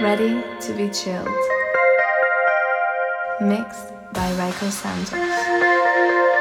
Ready to be chilled. Mixed by Rico Santos.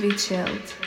be chilled.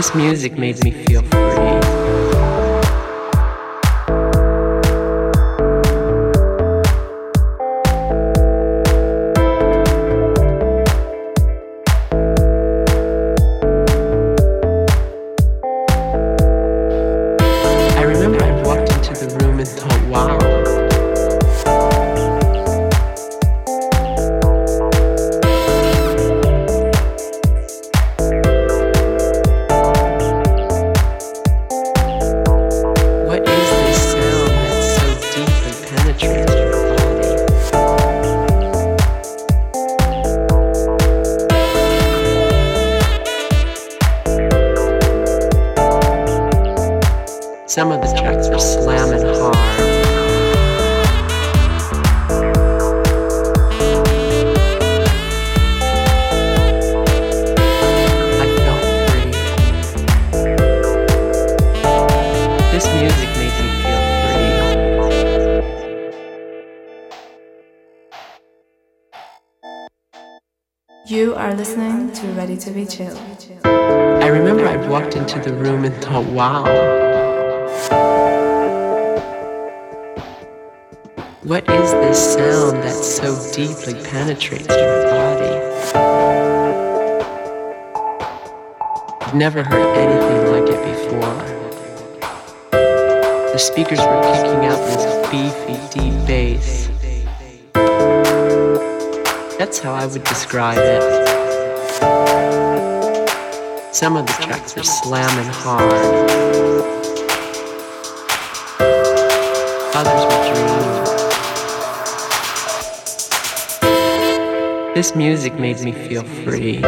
This music made me to Ready to be chill. I remember I walked into the room and thought, wow. What is this sound that so deeply penetrates your body? I've never heard anything like it before. The speakers were kicking out this beefy, deep bass. That's how I would describe it. Some of the tracks are slamming hard. Others were dreams. This music made me feel free.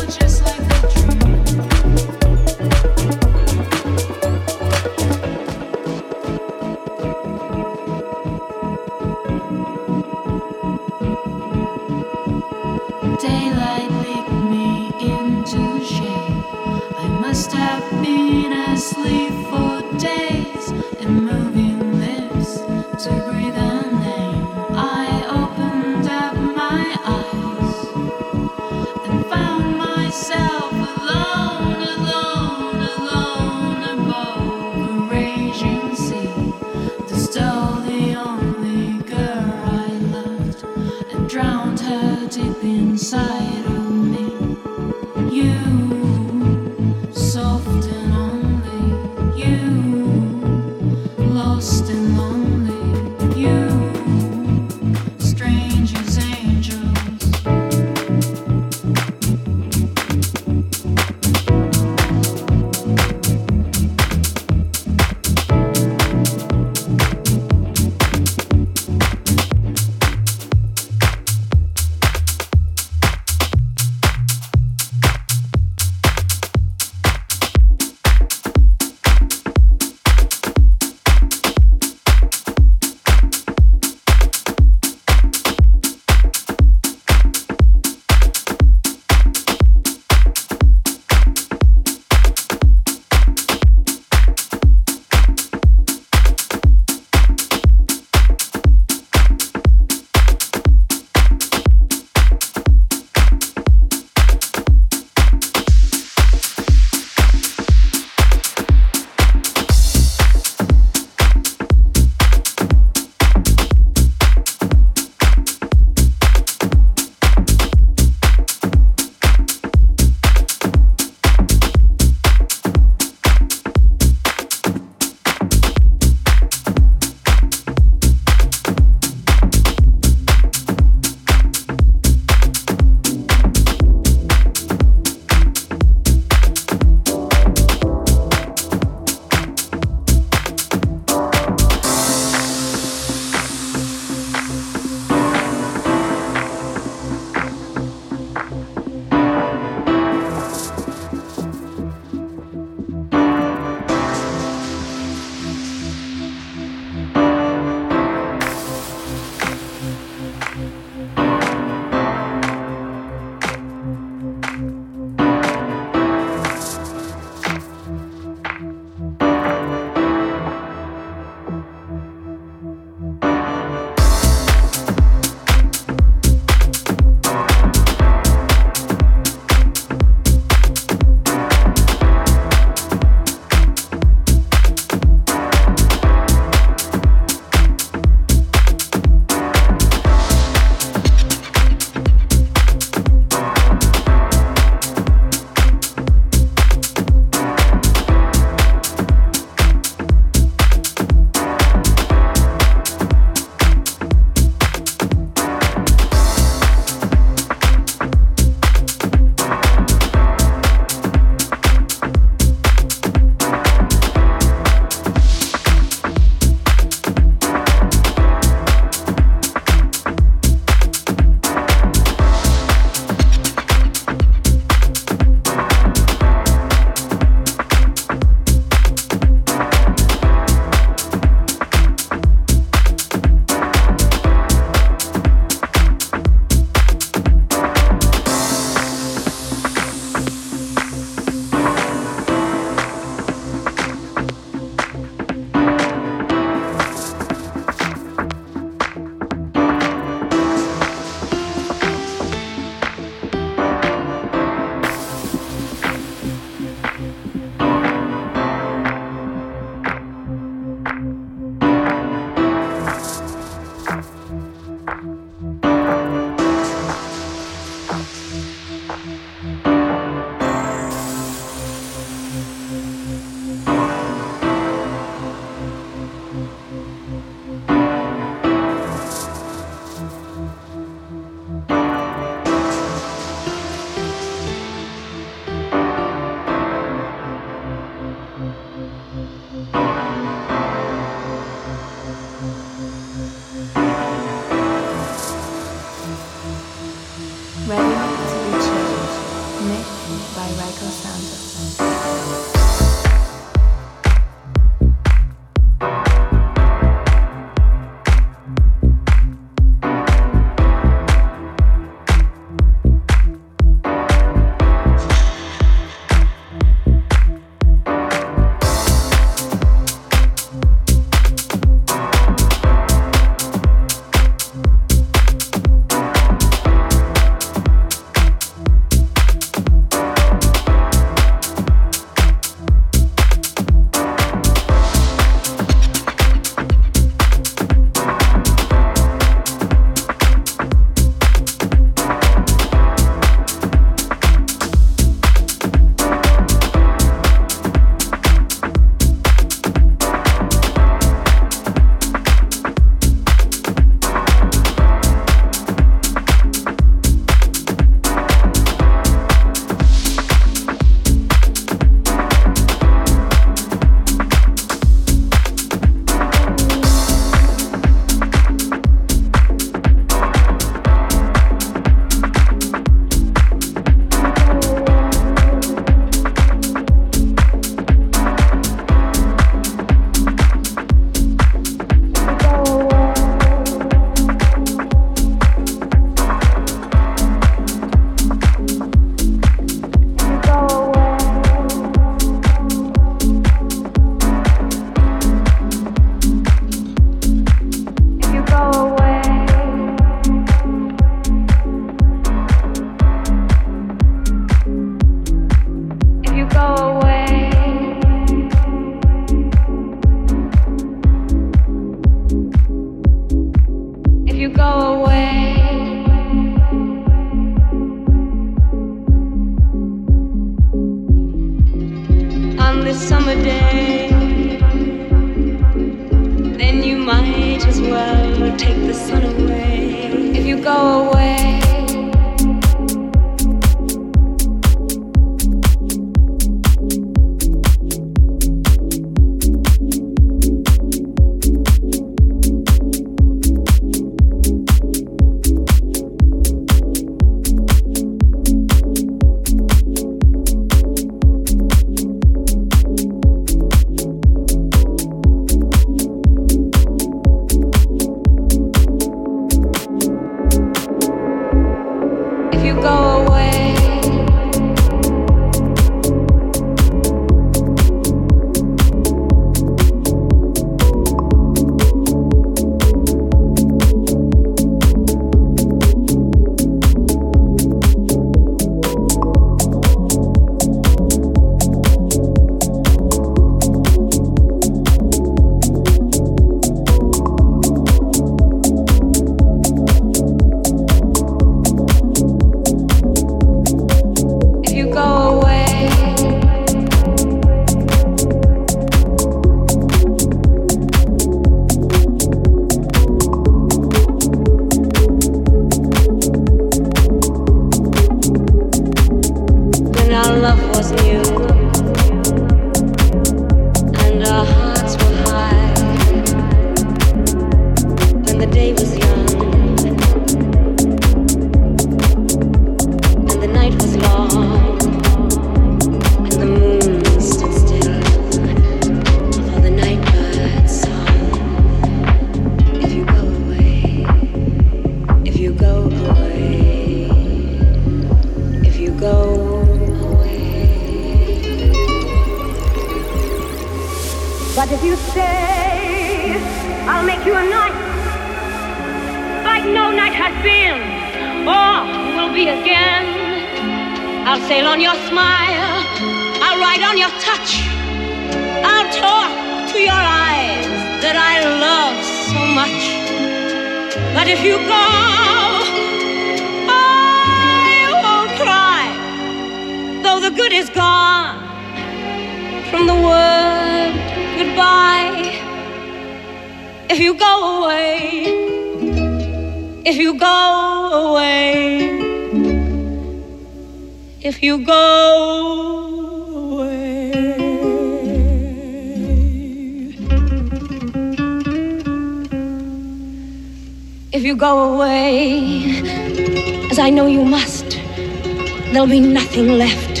There'll be nothing left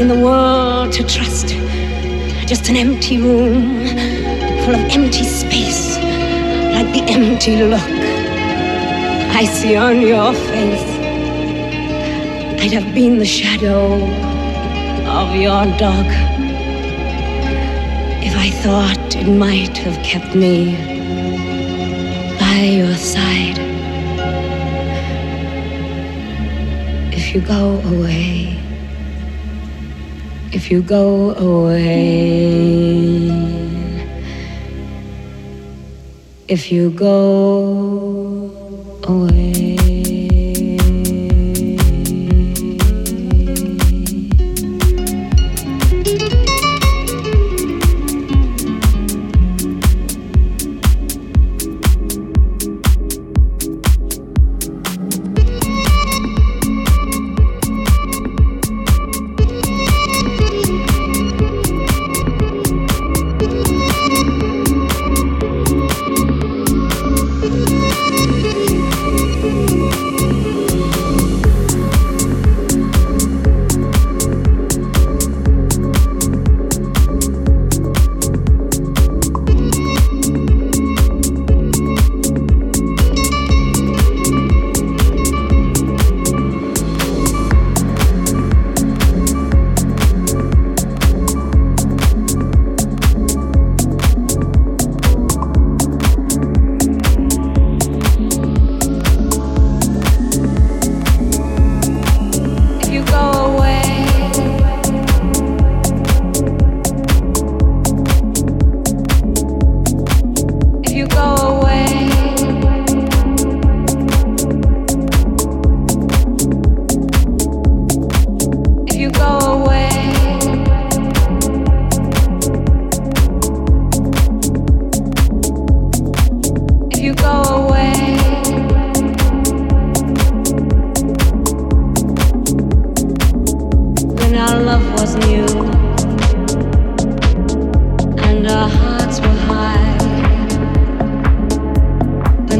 in the world to trust. Just an empty room full of empty space, like the empty look I see on your face. I'd have been the shadow of your dog if I thought it might have kept me by your side. If you go away, if you go away, if you go away.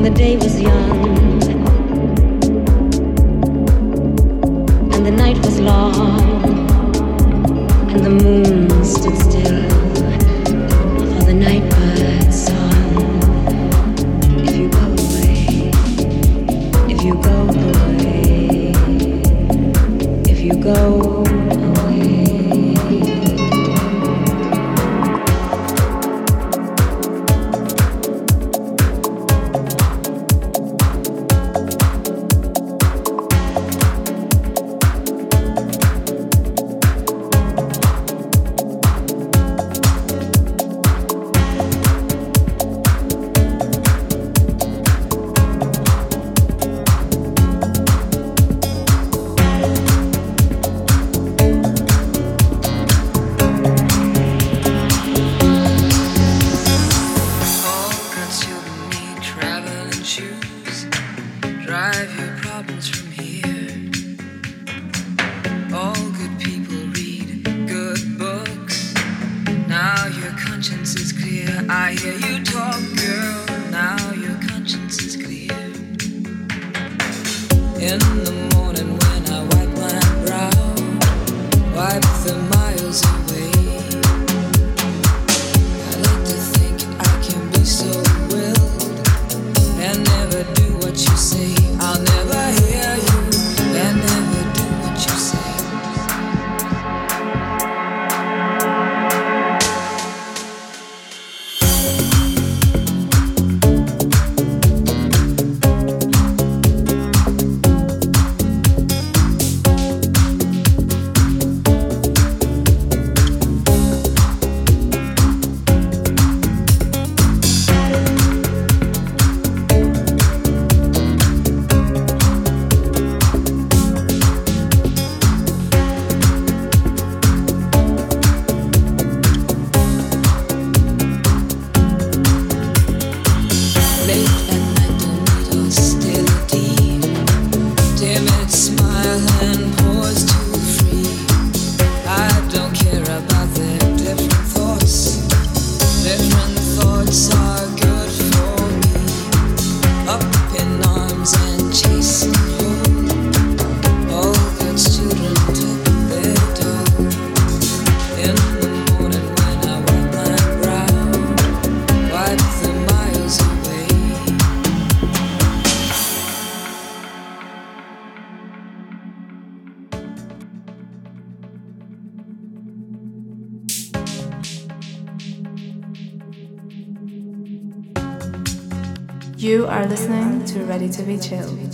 when the day was young and the night was long and the moon stood still for the night bird. to be chilled.